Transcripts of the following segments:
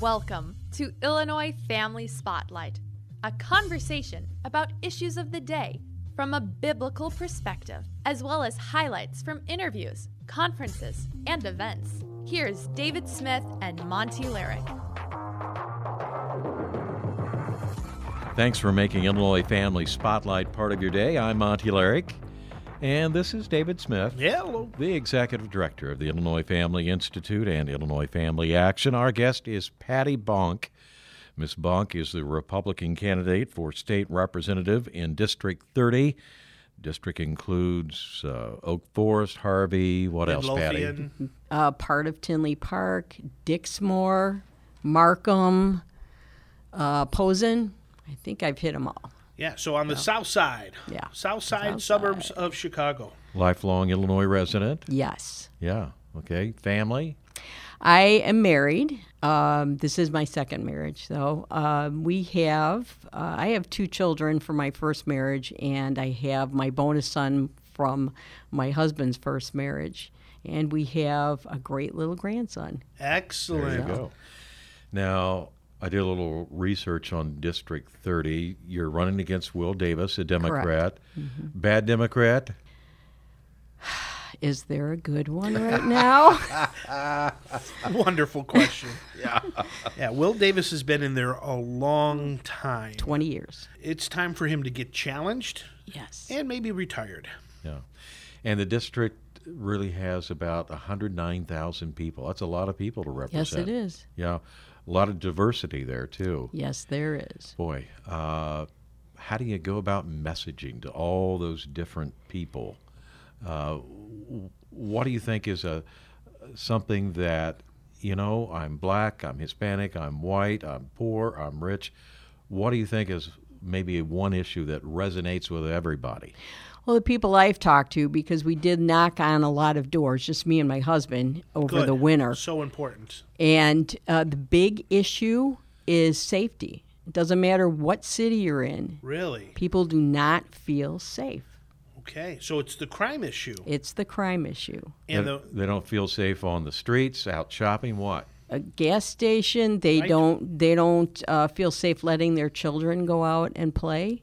Welcome to Illinois Family Spotlight, a conversation about issues of the day from a biblical perspective, as well as highlights from interviews, conferences, and events. Here's David Smith and Monty Lyric. Thanks for making Illinois Family Spotlight part of your day. I'm Monty Lyric, and this is David Smith. Hello. The Executive Director of the Illinois Family Institute and Illinois Family Action. Our guest is Patty Bonk. Ms. Bonk is the Republican candidate for state representative in District 30. District includes uh, Oak Forest, Harvey, what else, Patty? Uh, part of Tinley Park, Dixmoor, Markham, uh, Posen. I think I've hit them all. Yeah, so on the south side. Yeah. South side South suburbs of Chicago. Lifelong Illinois resident. Yes. Yeah. Okay. Family. I am married. Um, this is my second marriage, though. Um, we have, uh, I have two children from my first marriage, and I have my bonus son from my husband's first marriage. And we have a great little grandson. Excellent. There you go. Now, I did a little research on District 30. You're running against Will Davis, a Democrat. Mm-hmm. Bad Democrat? Is there a good one right now? Wonderful question. yeah. Yeah, Will Davis has been in there a long time. 20 years. It's time for him to get challenged Yes. and maybe retired. Yeah. And the district really has about 109,000 people. That's a lot of people to represent. Yes, represent. it is. Yeah. A lot of diversity there, too. Yes, there is. Boy, uh, how do you go about messaging to all those different people? Uh, what do you think is a something that you know? I'm black, I'm Hispanic, I'm white, I'm poor, I'm rich. What do you think is maybe one issue that resonates with everybody? Well, the people I've talked to, because we did knock on a lot of doors, just me and my husband over Good. the winter. So important. And uh, the big issue is safety. It doesn't matter what city you're in, Really? people do not feel safe. Okay. So it's the crime issue. It's the crime issue. And they, the they don't feel safe on the streets, out shopping. What? A gas station, they Right. don't they don't uh, feel safe letting their children go out and play.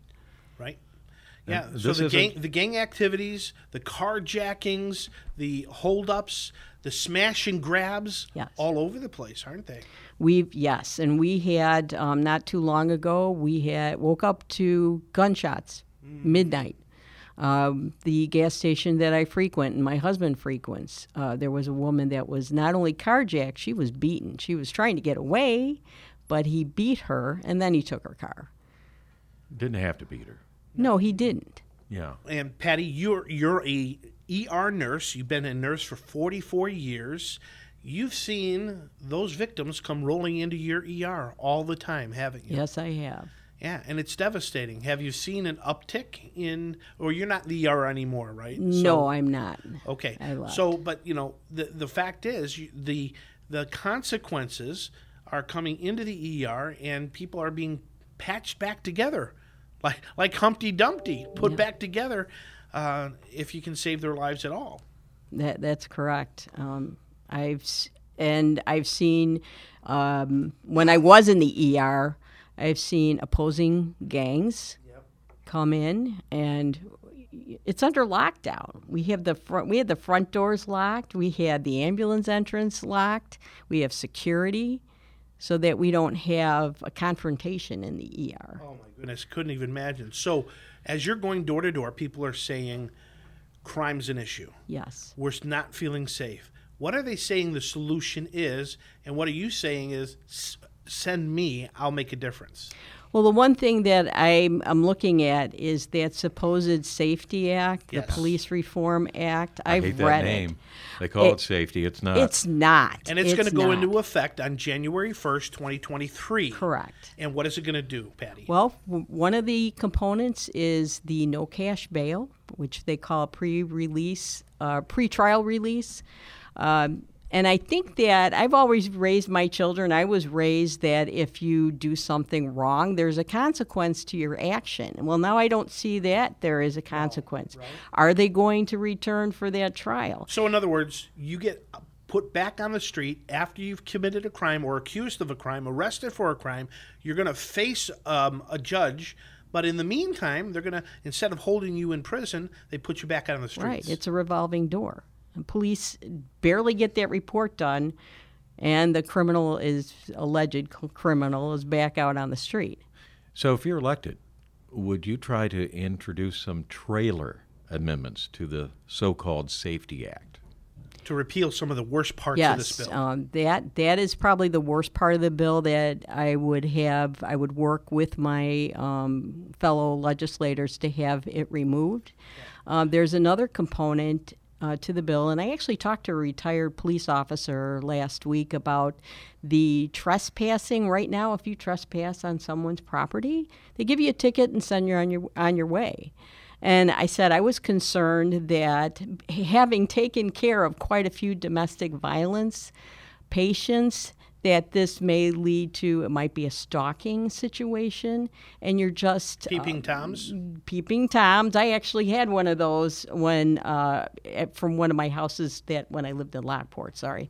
Right? Yeah. And So the gang, the gang activities, the carjackings, the holdups, the smash and grabs, Yes. all over the place, aren't they? We've yes, and we had um, not too long ago. We had woke up to gunshots midnight. Um, the gas station that I frequent and my husband frequents, uh, there was a woman that was not only carjacked, she was beaten. She was trying to get away, but he beat her and then he took her car. Didn't have to beat her. No, he didn't. Yeah. And Patty, you're you're a ER nurse. You've been a nurse for 44 years. You've seen those victims come rolling into your ER all the time, haven't you? Yes, I have. Yeah, and it's devastating. Have you seen an uptick in, or you're not in the ER anymore, right? no, I'm not. Okay. I left. So, but you know, the the fact is, the the consequences are coming into the ER, and people are being patched back together, like like Humpty Dumpty, put back together, uh, if you can save their lives at all. That that's correct. Um, I've and I've seen um, when I was in the ER, I've seen opposing gangs come in, and it's under lockdown. We have the front we had the front doors locked. We had the ambulance entrance locked. We have security, so that we don't have a confrontation in the ER. Oh my goodness, couldn't even imagine. So, as you're going door to door, people are saying crime's an issue. Yes. We're not feeling safe. What are they saying the solution is, and what are you saying is, "S- send me, I'll make a difference. Well, the one thing that I'm, I'm looking at is that supposed Safety Act, Yes. the Police Reform Act. I I've hate read that name. it. They call it, It- safety. It's not. It's not. And it's, going to go into effect on January 1st, 2023. Correct. And what is it going to do, Patty? Well, w- one of the components is the no cash bail, which they call pre-release, uh, pre-trial release. Um, and I think that I've always raised my children. I was raised that if you do something wrong, there's a consequence to your action. Well, now I don't see that there is a consequence. Are they going to return for that trial? so, in other words, you get put back on the street after you've committed a crime or accused of a crime, arrested for a crime. You're going to face um, a judge. But in the meantime, they're going to, instead of holding you in prison, they put you back out on the streets. Right. It's a revolving door. And police barely get that report done, and the criminal is alleged criminal is back out on the street. So, if you're elected, would you try to introduce some trailer amendments to the so-called Safety Act? to repeal some of the worst parts of yes, this bill. um, that that is probably the worst part of the bill that I would have. I would work with my um, fellow legislators to have it removed. Um, there's another component uh, to the bill, and I actually talked to a retired police officer last week about the trespassing. Right now, if you trespass on someone's property, they give you a ticket and send you on your on your way. And I said I was concerned that having taken care of quite a few domestic violence patients, that this may lead to it might be a stalking situation, and you're just Peeping uh, toms. peeping toms. I actually had one of those when uh, at- from one of my houses that when I lived in Lockport. Sorry,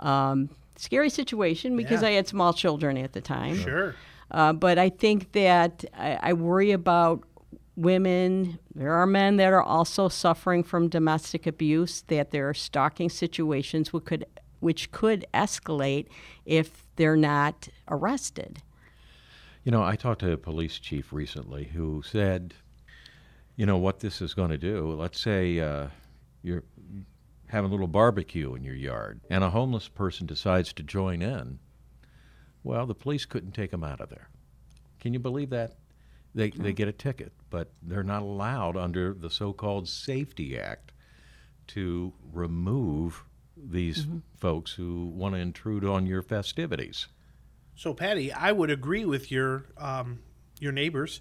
um, scary situation because Yeah. I had small children at the time. Sure. Uh, but I think that I, I worry about women. There are men that are also suffering from domestic abuse. That there are stalking situations which could which could escalate if they're not arrested. You know, I talked to a police chief recently who said, you know, what this is going to do. Let's say uh, you're having a little barbecue in your yard and a homeless person decides to join in. Well, the police couldn't take them out of there. Can you believe that? They, they get a ticket, but they're not allowed under the so called Safety Act to remove these folks who want to intrude on your festivities. So, Patty, I would agree with your um, your neighbors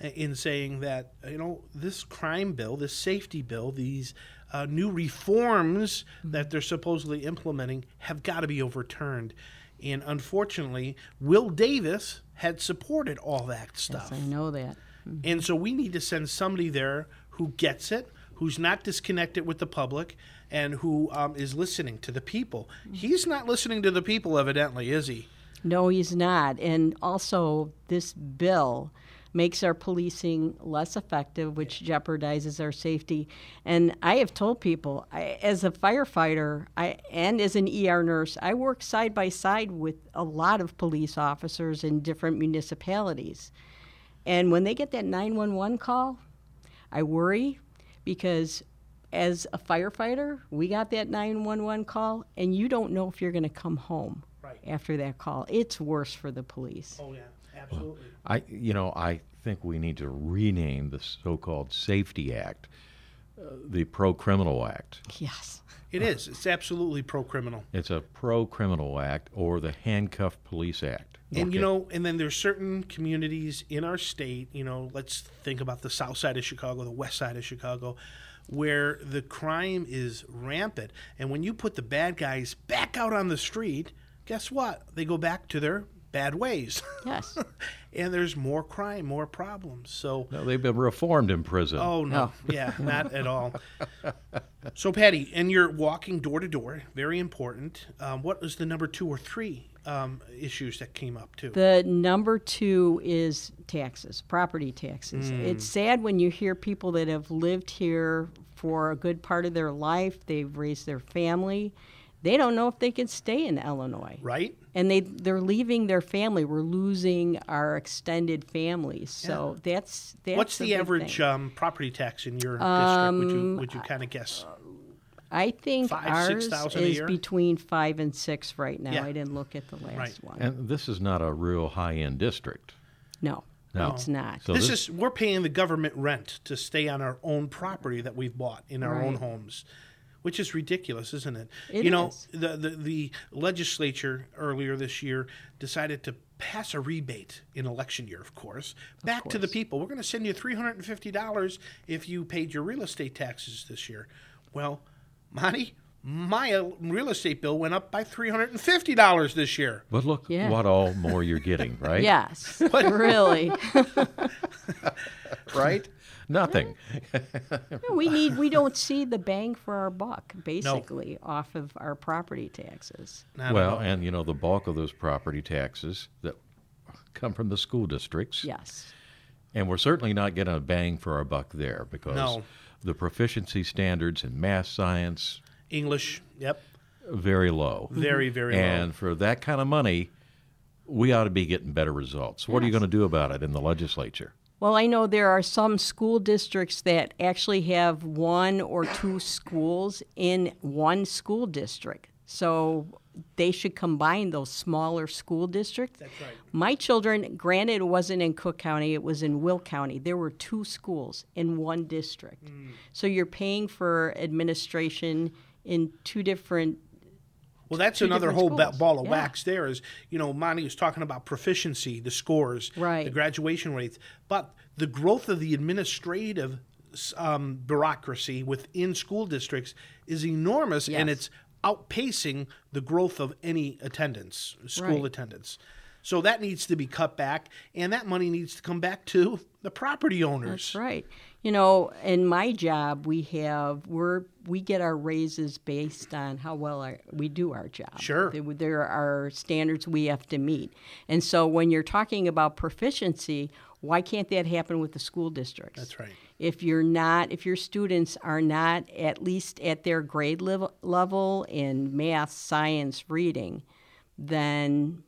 in saying that you know this crime bill, this safety bill, these uh, new reforms that they're supposedly implementing have got to be overturned. And unfortunately, Will Davis had supported all that stuff. Yes, I know that. And so we need to send somebody there who gets it, who's not disconnected with the public, and who um, is listening to the people. He's not listening to the people, evidently, is he? No, he's not. And also, this bill makes our policing less effective, which jeopardizes our safety. And I have told people, I, as a firefighter I, and as an ER nurse, I work side by side with a lot of police officers in different municipalities. And when they get that 911 call, I worry because as a firefighter, we got that 911 call, and you don't know if you're going to come home Right. after that call. It's worse for the police. Oh, yeah, absolutely. I, you know, I think we need to rename the so-called Safety Act, uh, the Pro-Criminal Act. Yes. It is. It's absolutely pro criminal. It's a Pro-Criminal Act or the Handcuffed Police Act. And you know, and then there's certain communities in our state, you know, let's think about the south side of Chicago, the west side of Chicago, where the crime is rampant. And when you put the bad guys back out on the street, guess what? They go back to their bad ways. Yes. and there's more crime, more problems. So no, they've been reformed in prison. Oh no, yeah, not at all. So, Patty, and you're walking door to door. Very important. Um, what was the number two or three um, issues that came up too? The number two is taxes, property taxes. It's sad when you hear people that have lived here for a good part of their life, they've raised their family, they don't know if they can stay in Illinois. right? And they they're leaving their family. We're losing our extended families. So that's that's What's the average um, property tax in your district? Would you would you kind of guess? I think five, ours thousand a is year? between five and six right now. Yeah. I didn't look at the last Right. one. And this is not a real high-end district. no, No. it's not. So this, this, is we're paying the government rent to stay on our own property that we've bought in our own Right. homes, which is ridiculous, isn't it? It you know, is. the, the the legislature earlier this year decided to pass a rebate in election year, of course, back to the people. We're going to send you three hundred and fifty dollars if you paid your real estate taxes this year. Well, Monty. My uh, real estate bill went up by three hundred and fifty dollars this year. but look Yeah. what all more you're getting, right? Yes, really. right? Nothing. No, we need we don't see the bang for our buck basically off of our property taxes. Not well, and you know the bulk of those property taxes that come from the school districts. Yes. And we're certainly not getting a bang for our buck there because No. The proficiency standards in math, science, English, yep, very low. very very and low. And for that kind of money, we ought to be getting better results. What are you going to do about it in the legislature? Well, I know there are some school districts that actually have one or two schools in one school district. So they should combine those smaller school districts. That's right. My children, granted, it wasn't in Cook County, it was in Will County. There were two schools in one district. Mm. So you're paying for administration in two different. Well, that's another whole ba- ball of Yeah. wax. There is, you know, Monty was talking about proficiency, the scores, Right. the graduation rates, but the growth of the administrative um, bureaucracy within school districts is enormous, and it's outpacing the growth of any attendance, school Right. attendance. So that needs to be cut back, and that money needs to come back to the property owners. That's right. You know, in my job, we have we're we get our raises based on how well our, we do our job. Sure. there, there are standards we have to meet, and so when you're talking about proficiency, why can't that happen with the school districts? That's right. If you're not, if your students are not at least at their grade level, level in math, science, reading, then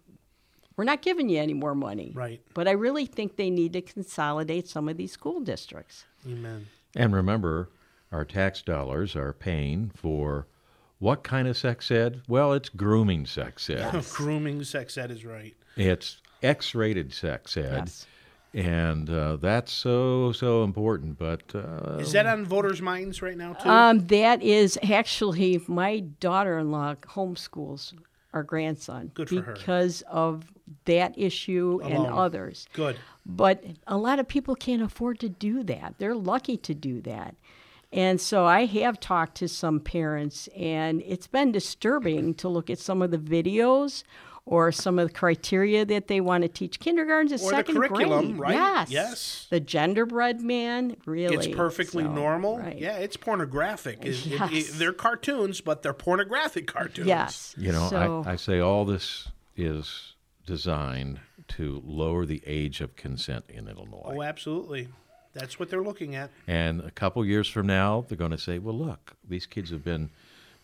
we're not giving you any more money. Right. But I really think they need to consolidate some of these school districts. Amen. And remember, our tax dollars are paying for what kind of sex ed? Well, it's grooming sex ed. Grooming sex ed is right. It's X-rated sex ed, Yes. And uh, that's so so important. But uh, Is that on voters' minds right now too? Um, that is actually my daughter-in-law homeschools our grandson Good for her. because of that issue and others. Good. But a lot of people can't afford to do that. They're lucky to do that. And so I have talked to some parents, and it's been disturbing to look at some of the videos or some of the criteria that they want to teach kindergartens and Or the second curriculum, grade. right? Yes. Yes. The genderbread man, really. It's perfectly So, normal. right. Yeah, it's pornographic. It- it- it- Yes. they're cartoons, but they're pornographic cartoons. Yes. you know, So- I, I say all this is designed to lower the age of consent in Illinois. Oh, absolutely. That's what they're looking at. And a couple years from now, they're going to say, well, look, these kids have been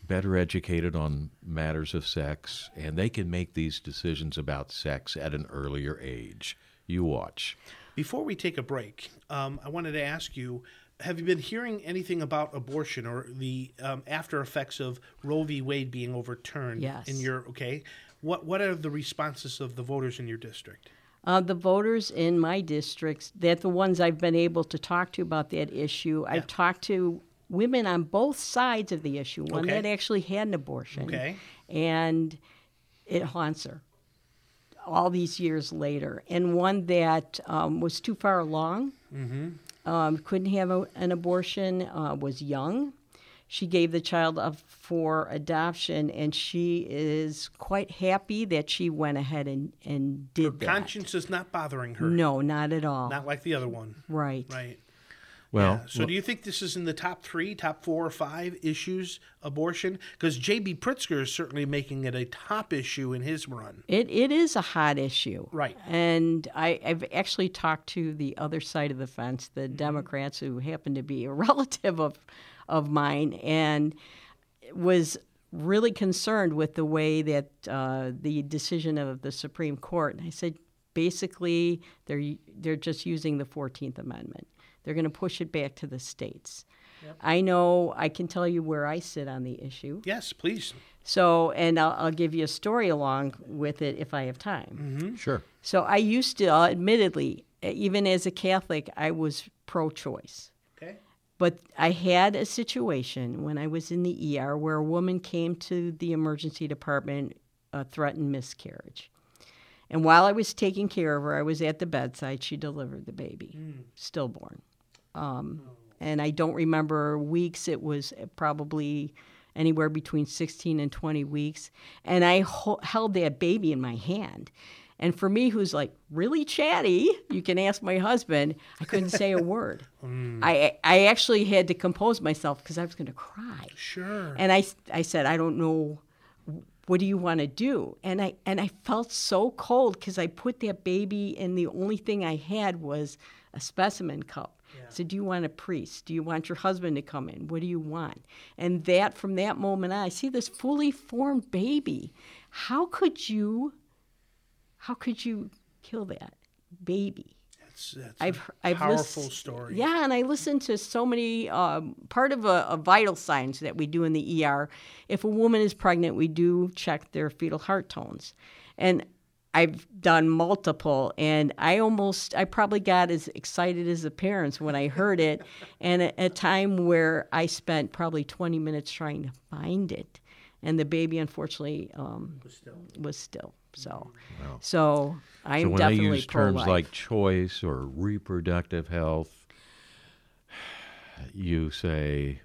better educated on matters of sex, and they can make these decisions about sex at an earlier age. You watch. Before we take a break, um, I wanted to ask you: Have you been hearing anything about abortion or the um, after effects of Roe v. Wade being overturned? Yes. In your okay, what what are the responses of the voters in your district? Uh, the voters in my districts, they're the ones I've been able to talk to about that issue. I've talked to women on both sides of the issue, one Okay. that actually had an abortion. Okay. And it haunts her all these years later. And one that um, was too far along, um, couldn't have a, an abortion, uh, was young. She gave the child up for adoption, and she is quite happy that she went ahead and, and did that. Conscience is not bothering her. No, not at all. Not like the other one. right. Right. Well, So do you think this is in the top three, top four or five issues, abortion? Because J.B. Pritzker is certainly making it a top issue in his run. It, it is a hot issue. Right. And I, I've actually talked to the other side of the fence, the Democrats, who happen to be a relative of, of mine, and was really concerned with the way that uh, the decision of the Supreme Court. And I said, basically, they're, they're just using the 14th Amendment. They're going to push it back to the states. I know I can tell you where I sit on the issue. Yes, please. So, and I'll, I'll give you a story along with it if I have time. sure. So, I used to, uh, admittedly, even as a Catholic, I was pro choice. Okay. But I had a situation when I was in the ER where a woman came to the emergency department, uh, threatened miscarriage. And while I was taking care of her, I was at the bedside. She delivered the baby, stillborn. Um, and I don't remember weeks. It was probably anywhere between 16 and 20 weeks. And I ho- held that baby in my hand. And for me, who's like really chatty, you can ask my husband. I couldn't say a word. I I actually had to compose myself because I was going to cry. Sure. And I, I said, I don't know. What do you want to do? And I and I felt so cold because I put that baby, and the only thing I had was a specimen cup. I said, Do you want a priest? Do you want your husband to come in? What do you want? And that from that moment on, I see this fully formed baby. How could you? How could you kill that baby? That's, that's I've a I've powerful lis- story. Yeah, and I listen to so many. Um, part of a, a vital signs that we do in the ER, if a woman is pregnant, we do check their fetal heart tones, and I've done multiple, and I almost, I probably got as excited as the parents when I heard it, and at a time where I spent probably 20 minutes trying to find it, and the baby unfortunately um, was still. So, so I'm so when they definitely use terms pro-life. like choice or reproductive health, you say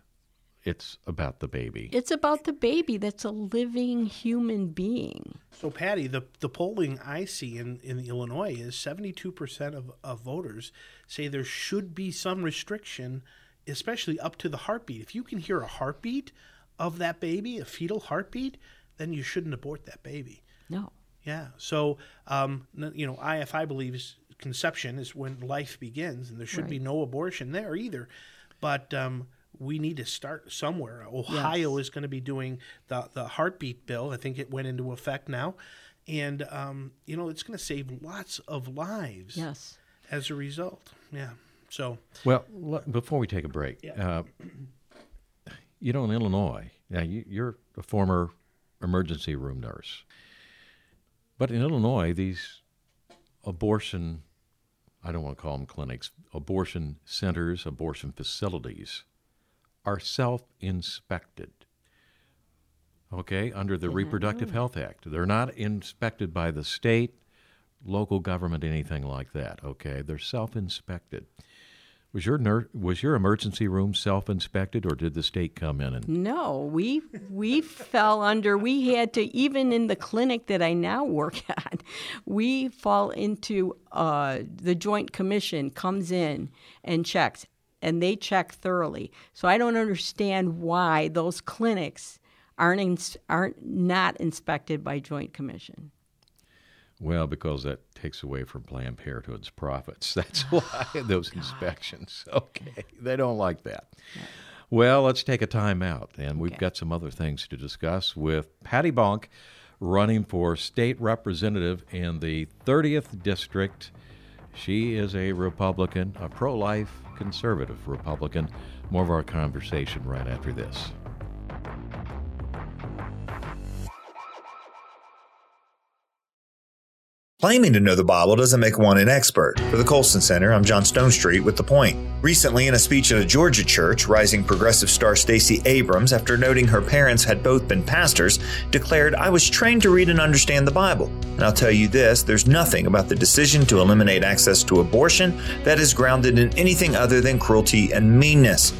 it's about the baby. It's about the baby that's a living human being. So, Patty, the, the polling I see in, in Illinois is 72% of, of voters say there should be some restriction, especially up to the heartbeat. If you can hear a heartbeat of that baby, a fetal heartbeat, then you shouldn't abort that baby. No. Yeah. So, um, you know, IFI believes conception is when life begins, and there should be no abortion there either. But um, we need to start somewhere. Ohio is going to be doing the the heartbeat bill. I think it went into effect now, and um, you know, it's going to save lots of lives Yes. as a result. Yeah. So, Well, l- before we take a break, Yeah. uh, you know, in Illinois, now you, you're a former emergency room nurse, but in Illinois, these abortion, I don't want to call them clinics, abortion centers, abortion facilities are self inspected. Okay, under the Reproductive Health Act. They're not inspected by the state, local government, anything like that. Okay, they're self inspected. Was your ner- was your emergency room self-inspected, or did the state come in and? No, we we fell under. We had to even in the clinic that I now work at, we fall into uh, the Joint Commission comes in and checks, and they check thoroughly. So I don't understand why those clinics aren't ins- aren't not inspected by Joint Commission. Well, because that takes away from Planned Parenthood's profits. That's oh, why those inspections. Okay, they don't like that. Well, let's take a time out, and we've Okay. got some other things to discuss with Patty Bonk, running for state representative in the 30th district. She is a Republican, a pro-life conservative Republican. More of our conversation right after this. Claiming to know the Bible doesn't make one an expert. For the Colson Center, I'm John Stonestreet with The Point. Recently, in a speech at a Georgia church, rising progressive star Stacey Abrams, after noting her parents had both been pastors, declared, I was trained to read and understand the Bible. And I'll tell you this there's nothing about the decision to eliminate access to abortion that is grounded in anything other than cruelty and meanness.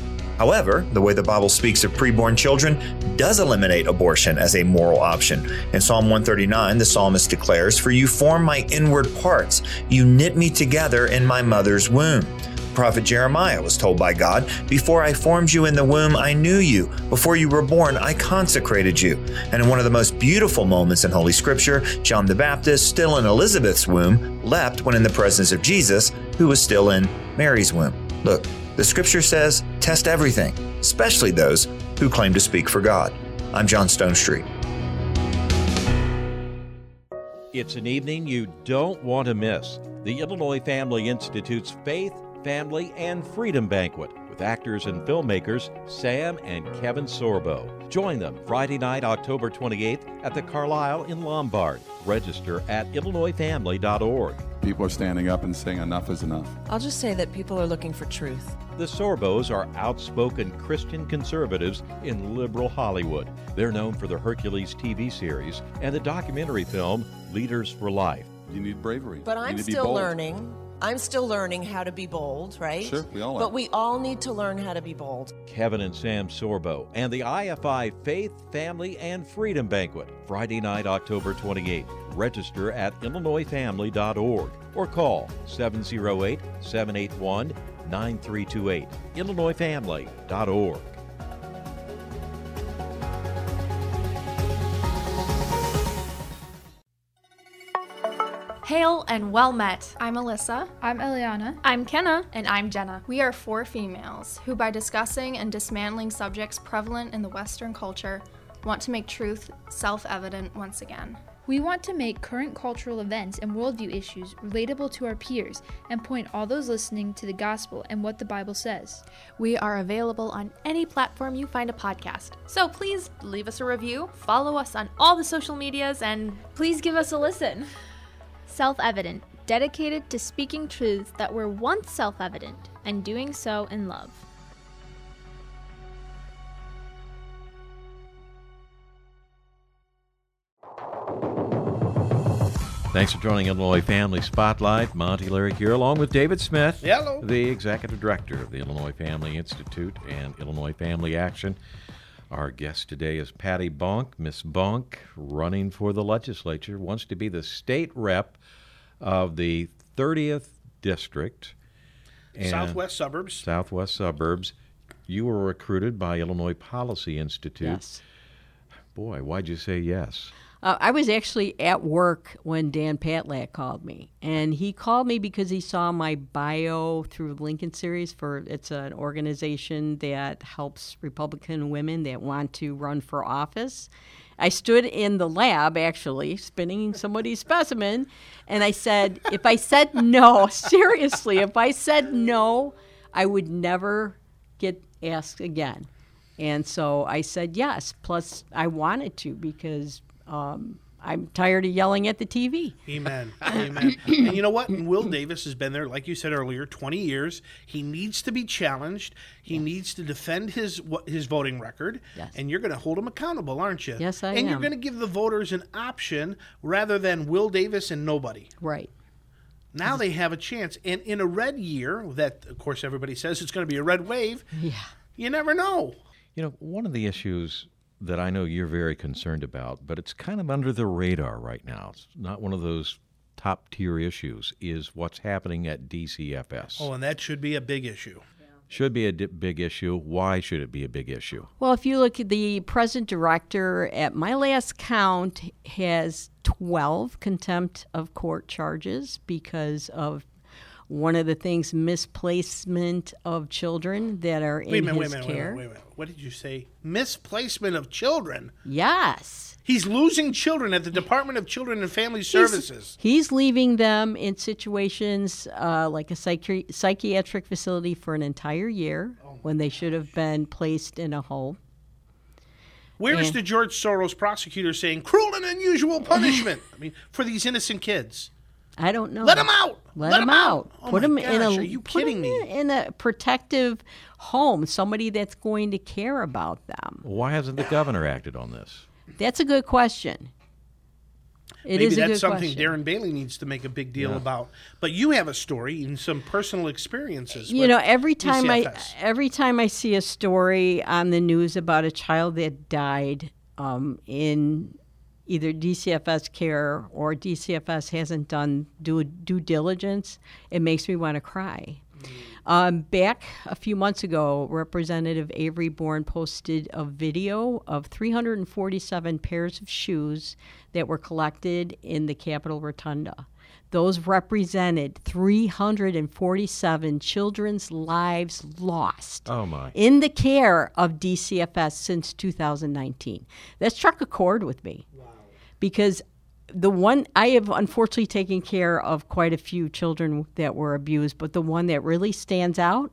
However, the way the Bible speaks of preborn children does eliminate abortion as a moral option. In Psalm 139, the psalmist declares, For you form my inward parts, you knit me together in my mother's womb. Prophet Jeremiah was told by God, Before I formed you in the womb, I knew you. Before you were born, I consecrated you. And in one of the most beautiful moments in Holy Scripture, John the Baptist, still in Elizabeth's womb, leapt when in the presence of Jesus, who was still in Mary's womb. Look, the scripture says, test everything, especially those who claim to speak for God. I'm John Stonestreet. It's an evening you don't want to miss. The Illinois Family Institute's Faith, Family, and Freedom Banquet with actors and filmmakers Sam and Kevin Sorbo. Join them Friday night, October 28th at the Carlisle in Lombard. Register at IllinoisFamily.org. People are standing up and saying enough is enough. I'll just say that people are looking for truth. The Sorbos are outspoken Christian conservatives in liberal Hollywood. They're known for the Hercules TV series and the documentary film Leaders for Life. You need bravery. But You I'm need to be still bold. learning. I'm still learning how to be bold, right? Sure, we all are. But we all need to learn how to be bold. Kevin and Sam Sorbo and the IFI Faith, Family, and Freedom Banquet, Friday night, October 28th. Register at IllinoisFamily.org or call 708 781 9328. IllinoisFamily.org. Hail and well met. I'm Alyssa. I'm Eliana. I'm Kenna. And I'm Jenna. We are four females who, by discussing and dismantling subjects prevalent in the Western culture, want to make truth self evident once again. We want to make current cultural events and worldview issues relatable to our peers and point all those listening to the gospel and what the Bible says. We are available on any platform you find a podcast. So please leave us a review, follow us on all the social medias, and please give us a listen. Self evident, dedicated to speaking truths that were once self evident and doing so in love. Thanks for joining Illinois Family Spotlight. Monty Lyric here, along with David Smith, Hello. the executive director of the Illinois Family Institute and Illinois Family Action. Our guest today is Patty Bonk. Miss Bonk, running for the legislature, wants to be the state rep of the 30th district, Southwest suburbs. Southwest suburbs. You were recruited by Illinois Policy Institute. Yes. Boy, why'd you say yes? Uh, I was actually at work when Dan Patlak called me, and he called me because he saw my bio through the Lincoln Series for it's an organization that helps Republican women that want to run for office. I stood in the lab actually spinning somebody's specimen, and I said, if I said no, seriously, if I said no, I would never get asked again. And so I said yes. Plus, I wanted to because um, I'm tired of yelling at the TV. Amen. Amen. and you know what? Will Davis has been there, like you said earlier, 20 years. He needs to be challenged. He needs to defend his what, his voting record. Yes. And you're going to hold him accountable, aren't you? Yes, I And you're going to give the voters an option rather than Will Davis and nobody. Right. Now they have a chance. And in a red year, that of course everybody says it's going to be a red wave. Yeah. You never know. You know, one of the issues that I know you're very concerned about, but it's kind of under the radar right now. It's not one of those top tier issues, is what's happening at DCFS. Oh, and that should be a big issue. Should be a di- big issue. Why should it be a big issue? Well, if you look at the present director, at my last count, has 12 contempt of court charges because of one of the things misplacement of children that are in Wait a minute, wait a his minute, wait a minute, wait a minute. What did you say? Misplacement of children. Yes. He's losing children at the Department of Children and Family Services. He's leaving them in situations uh, like a psychi- psychiatric facility for an entire year Oh when they should have been placed in a home. Where is And- the George Soros prosecutor saying cruel and unusual punishment? I mean, for these innocent kids. I don't know. Let 'em out! Let, Let them 'em out. out! Oh put my them in a. gosh, are you kidding me? In a protective home, somebody that's going to care about them. Why hasn't the governor acted on this? That's a good question. It Maybe is a that's good something question. Darren Bailey needs to make a big deal about. But you have a story and some personal experiences. you know every time i every time i see a story on the news about a child that died um, in either dcfs care or dcfs hasn't done due, due diligence it makes me want to cry um, back a few months ago, Representative Avery Bourne posted a video of 347 pairs of shoes that were collected in the Capitol Rotunda. Those represented 347 children's lives lost Oh, in the care of DCFS since 2019. That struck a chord with me because the one I have unfortunately taken care of quite a few children that were abused, but the one that really stands out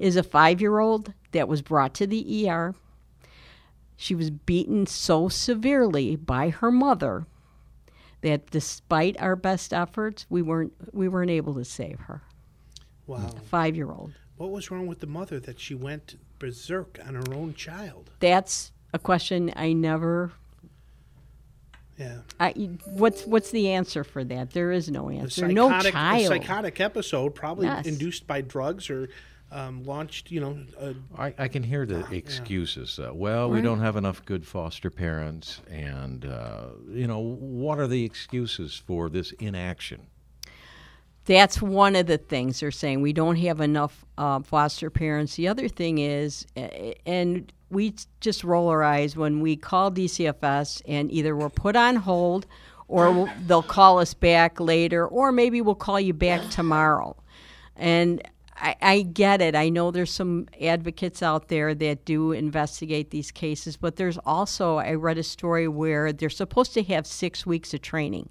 is a five year old that was brought to the ER. She was beaten so severely by her mother that despite our best efforts, we weren't we weren't able to save her. wow. A Five year old. What was wrong with the mother that she went berserk on her own child? That's a question I never Yeah. I, what's what's the answer for that? There is no answer. psychotic, no the child. psychotic episode, probably Yes. induced by drugs or um, launched, you know, uh, I, I can hear the excuses. Uh, well, we don't have enough good foster parents, and uh, you know, what are the excuses for this inaction? That's one of the things they're saying. We don't have enough uh, foster parents. The other thing is, and we just roll our eyes when we call DCFS and either we're put on hold or they'll call us back later, or maybe we'll call you back tomorrow. And I, I get it. I know there's some advocates out there that do investigate these cases, but there's also, I read a story where they're supposed to have six weeks of training.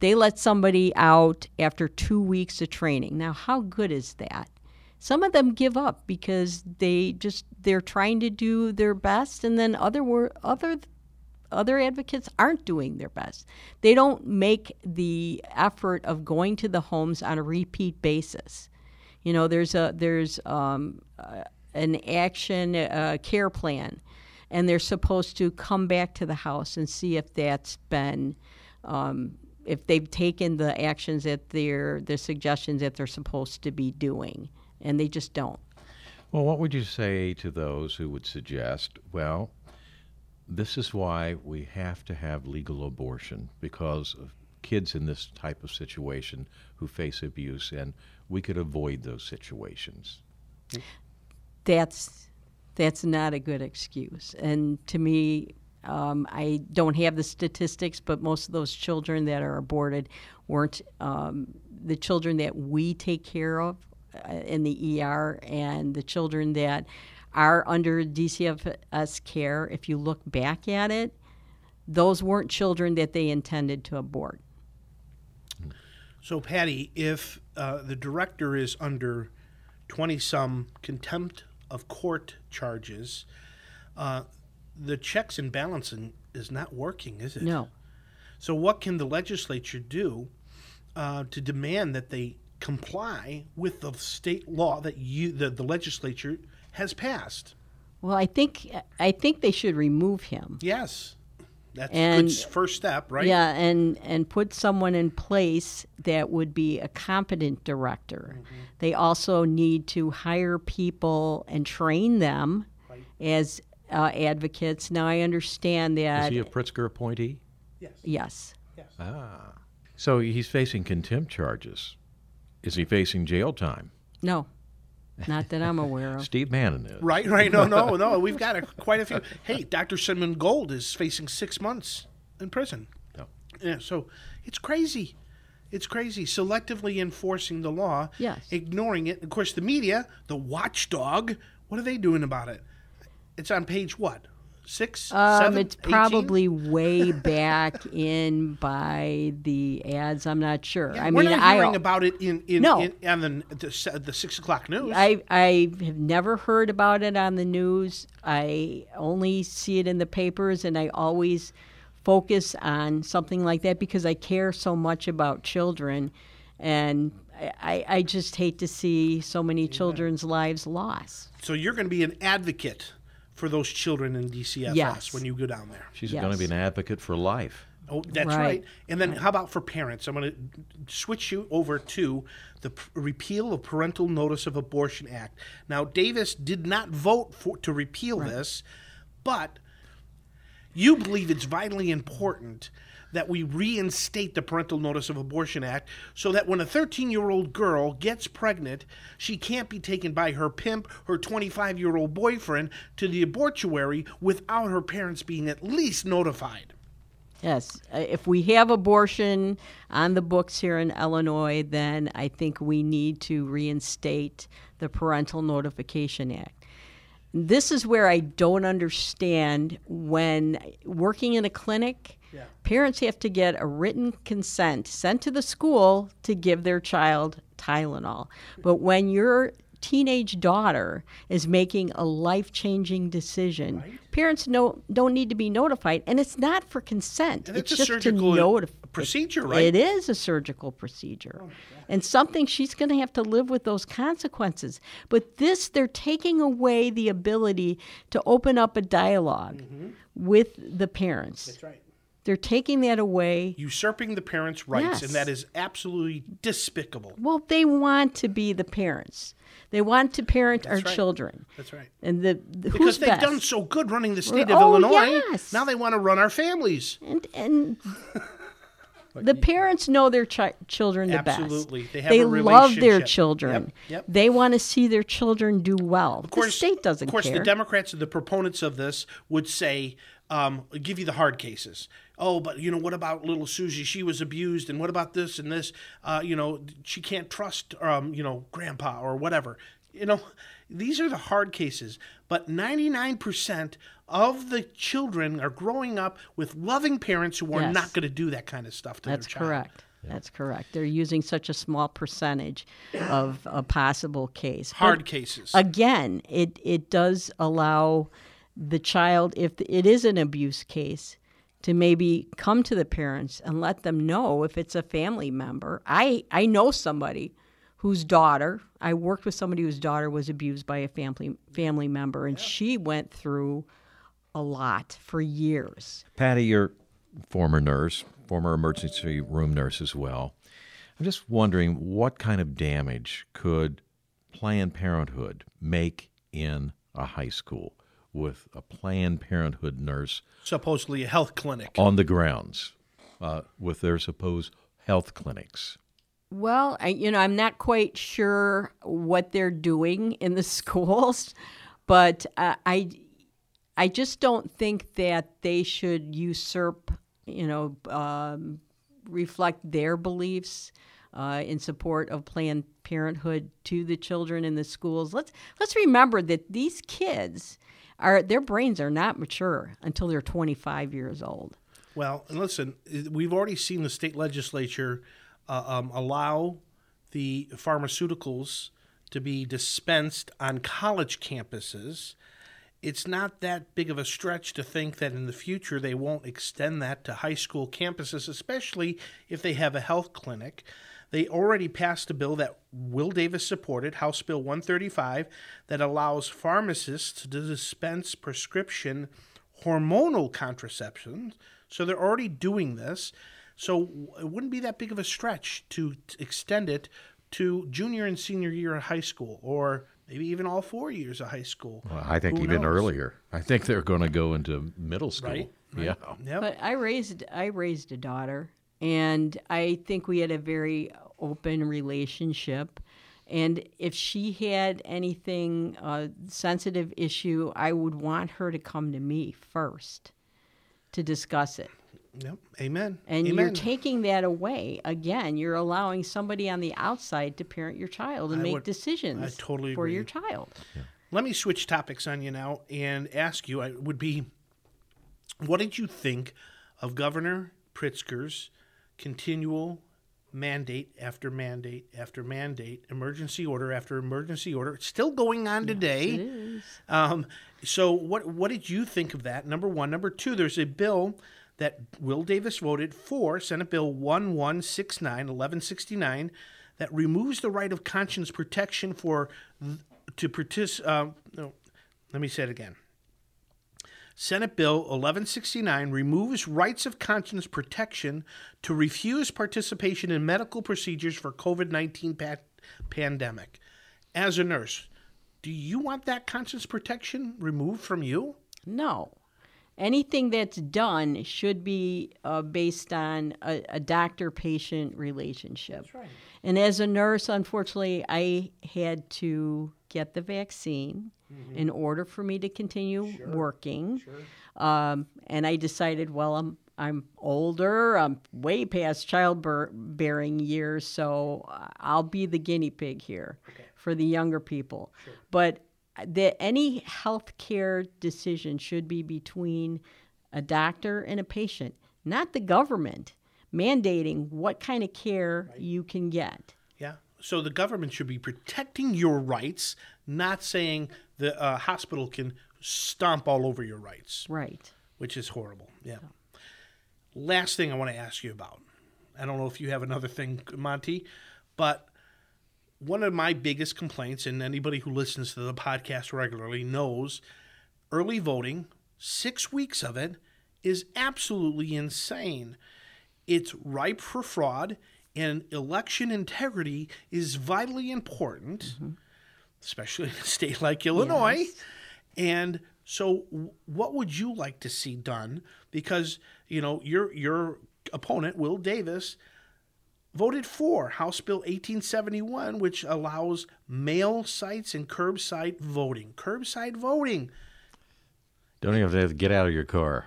They let somebody out after two weeks of training. Now, how good is that? Some of them give up because they just they're trying to do their best, and then other other other advocates aren't doing their best. They don't make the effort of going to the homes on a repeat basis. You know, there's a there's um, uh, an action uh, care plan, and they're supposed to come back to the house and see if that's been um, if they've taken the actions that they're the suggestions that they're supposed to be doing, and they just don't. Well, what would you say to those who would suggest, well, this is why we have to have legal abortion because of kids in this type of situation who face abuse, and we could avoid those situations? that's that's not a good excuse. And to me, um, I don't have the statistics, but most of those children that are aborted weren't um, the children that we take care of uh, in the ER, and the children that are under DCFS care. If you look back at it, those weren't children that they intended to abort. So, Patty, if uh, the director is under 20 some contempt of court charges, uh, the checks and balancing is not working, is it? No. So, what can the legislature do uh, to demand that they comply with the state law that you, the, the legislature has passed? Well, I think I think they should remove him. Yes. That's a And- good first step, right? Yeah, and and put someone in place that would be a competent director. Mm-hmm. They also need to hire people and train them as uh, advocates. Now I understand Is that. he a Pritzker appointee? yes. Yes. Ah. So he's facing contempt charges. Is he facing jail time? No. Not that I'm aware of. Steve Bannon is. Right, right. No, no, no. We've got a, quite a few. Hey, Dr. Simone Gold is facing six months in prison. Yep. Yeah, so it's crazy. It's crazy. Selectively enforcing the law, Yes. ignoring it. Of course, the media, the watchdog, what are they doing about it? It's on page what? Six? Um, seven, it's 18? probably way back in by the ads. I'm not sure. Yeah, I we're mean, not I hearing about it in, in, No. in on the, the the six o'clock news. I I have never heard about it on the news. I only see it in the papers, and I always focus on something like that because I care so much about children, and I, I, I just hate to see so many children's lives lost. so you're going to be an advocate for those children in DCFS Yes. when you go down there. She's Yes. going to be an advocate for life. Oh, that's right. Right. And then how about for parents? I'm going to switch you over to the p- repeal of Parental Notice of Abortion Act. Now, Davis did not vote for to repeal this, but you believe it's vitally important that we reinstate the Parental Notice of Abortion Act so that when a 13 year old girl gets pregnant, she can't be taken by her pimp, her 25 year old boyfriend, to the abortuary without her parents being at least notified. Yes, uh, if we have abortion on the books here in Illinois, then I think we need to reinstate the Parental Notification Act. This is where I don't understand when working in a clinic, parents have to get a written consent sent to the school to give their child Tylenol. But when your teenage daughter is making a life-changing decision, parents no, don't need to be notified, and it's not for consent. And it's it's a just surgical to notify. procedure, right? It is a surgical procedure. Oh, and something she's going to have to live with those consequences. But this, they're taking away the ability to open up a dialog mm-hmm. with the parents. That's right. They're taking that away. Usurping the parents' rights, Yes. and that is absolutely despicable. Well, they want to be the parents. They want to parent our right. children. That's right. And the, the Because they've best? done so good running the state Oh, of Illinois. yes. Now they want to run our families. And and the parents know their chi- children the best. Absolutely. best. They have a love their children. Yep, yep. They want to see their children do well. Of course, the state doesn't Of course, care. the Democrats and the proponents of this would say, um, give you the hard cases. Oh, but you know, what about little Susie? She was abused, and what about this and this? Uh, you know, she can't trust, um, you know, grandpa or whatever. You know, these are the hard cases. But 99% of the children are growing up with loving parents who are Yes. not going to do that kind of stuff to That's their child. That's correct. That's correct. They're using such a small percentage of a possible case. But Hard cases. Again, it it does allow the child, if it is an abuse case, to maybe come to the parents and let them know if it's a family member. I I know somebody whose daughter I worked with somebody whose daughter was abused by a family family member, and she went through a lot for years. Patty, you're former nurse, former emergency room nurse as well. I'm just wondering what kind of damage could Planned Parenthood make in a high school with a Planned Parenthood nurse Supposedly a health clinic. on the grounds uh, with their supposed health clinics? Well, I, you know, I'm not quite sure what they're doing in the schools, but uh, I, I just don't think that they should usurp, you know, um, reflect their beliefs uh, in support of Planned Parenthood to the children in the schools. Let's let's remember that these kids are their brains are not mature until they're 25 years old. Well, listen, we've already seen the state legislature uh, um, allow the pharmaceuticals to be dispensed on college campuses. It's not that big of a stretch to think that in the future they won't extend that to high school campuses, especially if they have a health clinic. They already passed a bill that Will Davis supported, House Bill 135, that allows pharmacists to dispense prescription hormonal contraception. So they're already doing this. So it wouldn't be that big of a stretch to extend it to junior and senior year of high school, or maybe even all four years of high school. Well, I think Who even knows? earlier. I think they're going to go into middle school. Right, right. Yeah. Yep. But I raised I raised a daughter, and I think we had a very open relationship. And if she had anything uh, sensitive issue, I would want her to come to me first to discuss it. Yep. Amen. And Amen. you're taking that away again. You're allowing somebody on the outside to parent your child and I make would- decisions I totally for your agree. child. Let me switch topics on you now and ask you. I would be, what did you think of Governor Pritzker's continual mandate after mandate after mandate, emergency order after emergency order? It's still going on today. Um, so, what what did you think of that? Number one, number two. There's a bill that Will Davis voted for, Senate Bill 1169, 1169, that removes the right of conscience protection for th- to participate. Uh, no, let me say it again. Senate Bill 1169 removes rights of conscience protection to refuse participation in medical procedures for COVID 19 pa- pandemic. As a nurse, do you want that conscience protection removed from you? No. Anything that's done should be uh, based on a, a doctor patient relationship. That's right. And as a nurse, unfortunately, I had to get the vaccine in order for me to continue working. Um, and I decided, well, I'm I'm older. I'm way past childbearing years, so I'll be the guinea pig here for the younger people. But that any health care decision should be between a doctor and a patient, not the government mandating what kind of care you can get. So the government should be protecting your rights, not saying the uh, hospital can stomp all over your rights. Right. Which is horrible. Yeah. Last thing I want to ask you about. I don't know if you have another thing, Monty, but one of my biggest complaints, and anybody who listens to the podcast regularly knows, early voting, six weeks of it is absolutely insane. It's ripe for fraud, and election integrity is vitally important, especially in a state like Illinois. And so, what would you like to see done? Because you know your your opponent, Will Davis, voted for House Bill 1871, which allows mail sites and curbside voting. Curbside voting. Don't even have to get out of your car.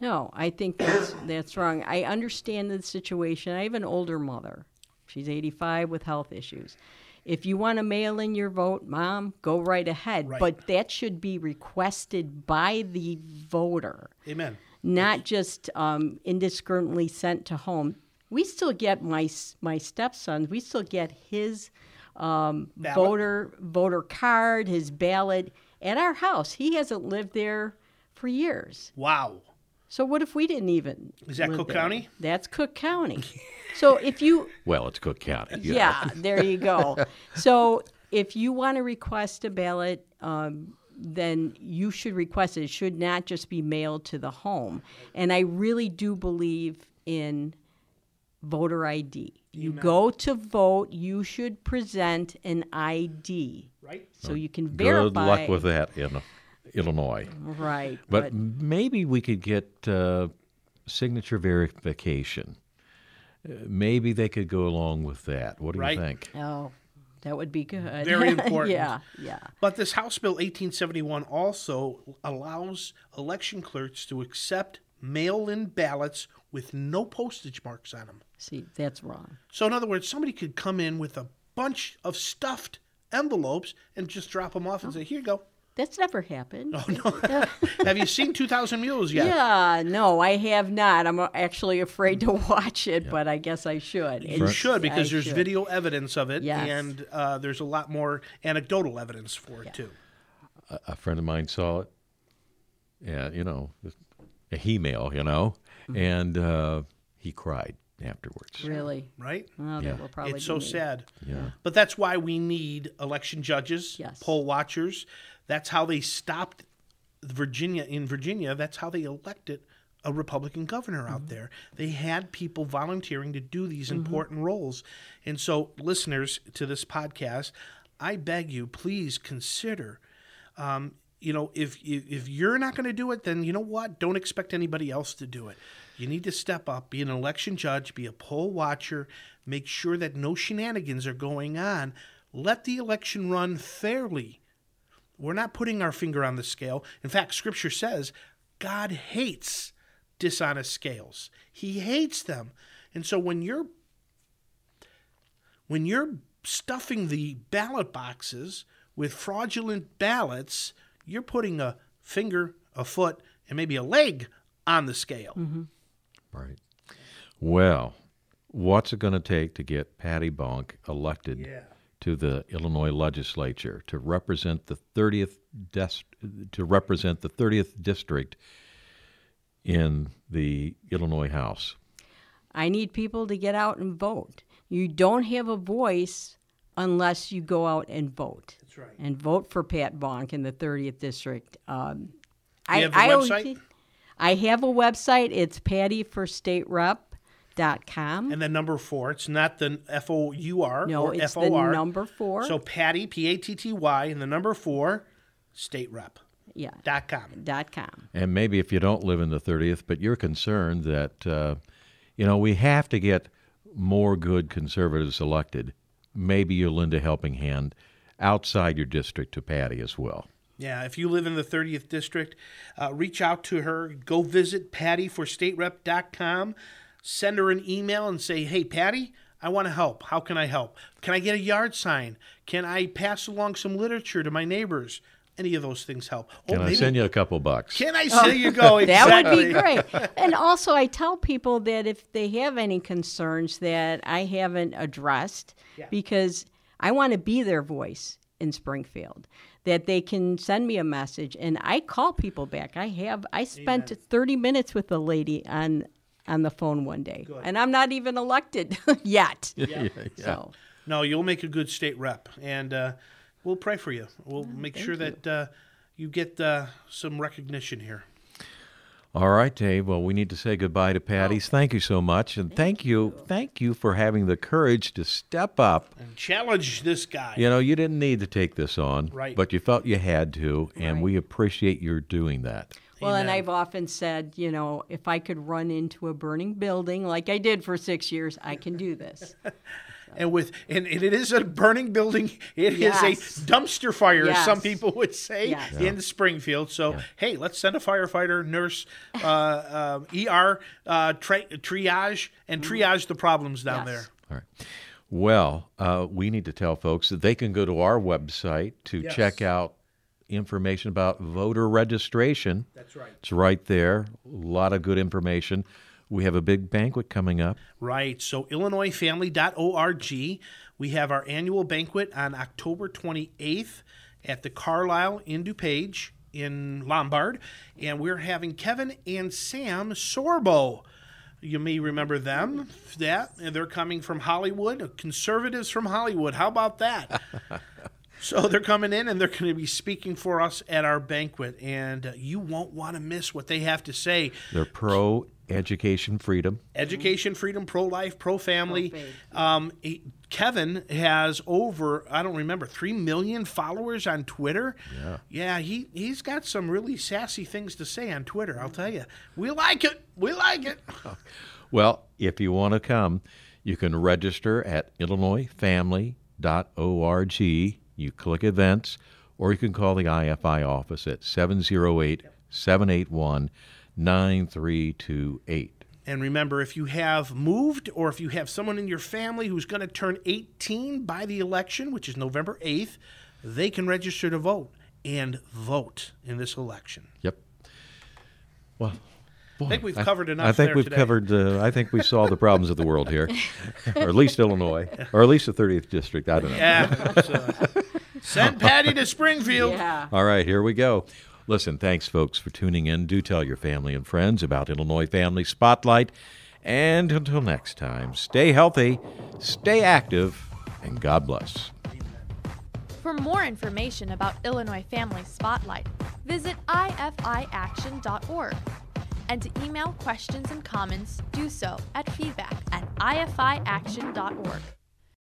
No, I think that's that's wrong. I understand the situation. I have an older mother. She's 85 with health issues. If you want to mail in your vote, mom, go right ahead. Right. But that should be requested by the voter, Amen. not just um, indiscriminately sent to home. We still get my my stepson. We still get his um, voter voter card, his ballot at our house. He hasn't lived there for years. Wow. So what if we didn't even? Is that Cook there? County? That's Cook County. so if you, Well, it's Cook County. you know. yeah, there you go. So if you want to request a ballot, um, then you should request it. It should not just be mailed to the home. And I really do believe in voter ID. You go to vote, you should present an ID. Right. So you can verify. Good luck with that in Illinois. Right. But, maybe we could get uh, signature verification. Uh, maybe they could go along with that. What do Right. you think? Oh, that would be good. Very important. yeah, yeah. But this House Bill 1871 also allows election clerks to accept mail in ballots with no postage marks on them. See, that's wrong. So, in other words, somebody could come in with a bunch of stuffed envelopes and just drop them off and say, Here you go. That's never happened. Oh, no. Have you seen 2,000 Mules yet? Yeah, no, I have not. I'm actually afraid to watch it, but I guess I should. You It's- should because I there's should. video evidence of it, Yes. and uh, there's a lot more anecdotal evidence for it too. A, a friend of mine saw it. Yeah, you know, a he-mail, you know, Mm-hmm. and uh, he cried afterwards. Really? Right? Well, Yeah. will probably it's so me. sad. Yeah. But that's why we need election judges, Yes. poll watchers. That's how they stopped Virginia in Virginia. That's how they elected a Republican governor out Mm-hmm. there. They had people volunteering to do these important roles. And so, listeners to this podcast, I beg you, please consider. Um, you know, if if you're not going to do it, then you know what? Don't expect anybody else to do it. You need to step up, be an election judge, be a poll watcher, make sure that no shenanigans are going on. Let the election run fairly. We're not putting our finger on the scale. In fact, Scripture says God hates dishonest scales. He hates them. And so when you're when you're stuffing the ballot boxes with fraudulent ballots, you're putting a finger, a foot, and maybe a leg on the scale. Mm-hmm. Right. Well, what's it going to take to get Patty Bonk elected to the Illinois legislature to represent the 30th des- to represent the 30th district in the Illinois House? I need people to get out and vote. You don't have a voice unless you go out and vote. That's right. And vote for Pat Bonk in the 30th district. Um, Do you have a website? think- I have a website. It's com. And then number four, it's not the F O U R No, or it's F O R. the number four. So Patty, P A T T Y, and the number four, state rep. Yeah. Dot com. Dot com. And maybe if you don't live in the 30th, but you're concerned that, uh, you know, we have to get more good conservatives elected, maybe you'll lend a helping hand outside your district to Patty as well. Yeah, if you live in the 30th district, uh, reach out to her. Go visit pattyforstaterep.com. Send her an email and say, hey, Patty, I want to help. How can I help? Can I get a yard sign? Can I pass along some literature to my neighbors? Any of those things help. Oh, Can I send you a couple bucks? Can I oh, say you go? That would be great. And also, I tell people that if they have any concerns that I haven't addressed, because I want to be their voice in Springfield, that they can send me a message and I call people back. I have. I spent 30 minutes with a lady on on the phone one day, and I'm not even elected yet. Yeah. So No, you'll make a good state rep, and uh, we'll pray for you. We'll Mm, make sure that uh, you get uh, some recognition here. All right, Dave. Well, we need to say goodbye to Patty's. Thank you so much, and thank you, thank you for having the courage to step up. And challenge this guy. You know, you didn't need to take this on, Right. but you felt you had to, and Right. we appreciate your doing that. Well, and I've often said, you know, if I could run into a burning building like I did for six years, I can do this. And with and, and it is a burning building. It is Yes. a dumpster fire, as some people would say Yes. in Springfield. So hey, let's send a firefighter, nurse, uh, uh, ER, uh, tri- triage, and triage the problems down Mm-hmm. Yes. there. All right. Well, uh, we need to tell folks that they can go to our website to Yes. check out information about voter registration. That's right. It's right there. A lot of good information. We have a big banquet coming up. Right. So IllinoisFamily.org. We have our annual banquet on October 28th at the Carlisle in DuPage in Lombard, and we're having Kevin and Sam Sorbo. You may remember them. That and they're coming from Hollywood, conservatives from Hollywood. How about that? So they're coming in and they're going to be speaking for us at our banquet, and uh, you won't want to miss what they have to say. They're pro education freedom. Education, freedom, pro life, pro family. Um, Kevin has over, I don't remember, 3 million followers on Twitter. Yeah. Yeah, he, he's got some really sassy things to say on Twitter, I'll tell you. We like it. We like it. Well, if you want to come, you can register at illinoisfamily.org. You click events, or you can call the IFI office at 708 781 9328. And remember, if you have moved or if you have someone in your family who's going to turn 18 by the election, which is November 8th, they can register to vote and vote in this election. Yep. Well, boy, I think we've covered enough I think there we've today. covered. Uh, I think we solved the problems of the world here, or at least Illinois, or at least the 30th district. I don't know. Yeah. so, send Patty to Springfield. Yeah. All right, here we go. Listen, thanks, folks, for tuning in. Do tell your family and friends about Illinois Family Spotlight. And until next time, stay healthy, stay active, and God bless. For more information about Illinois Family Spotlight, visit ifiaction.org. And to email questions and comments, do so at feedback at ifiaction.org.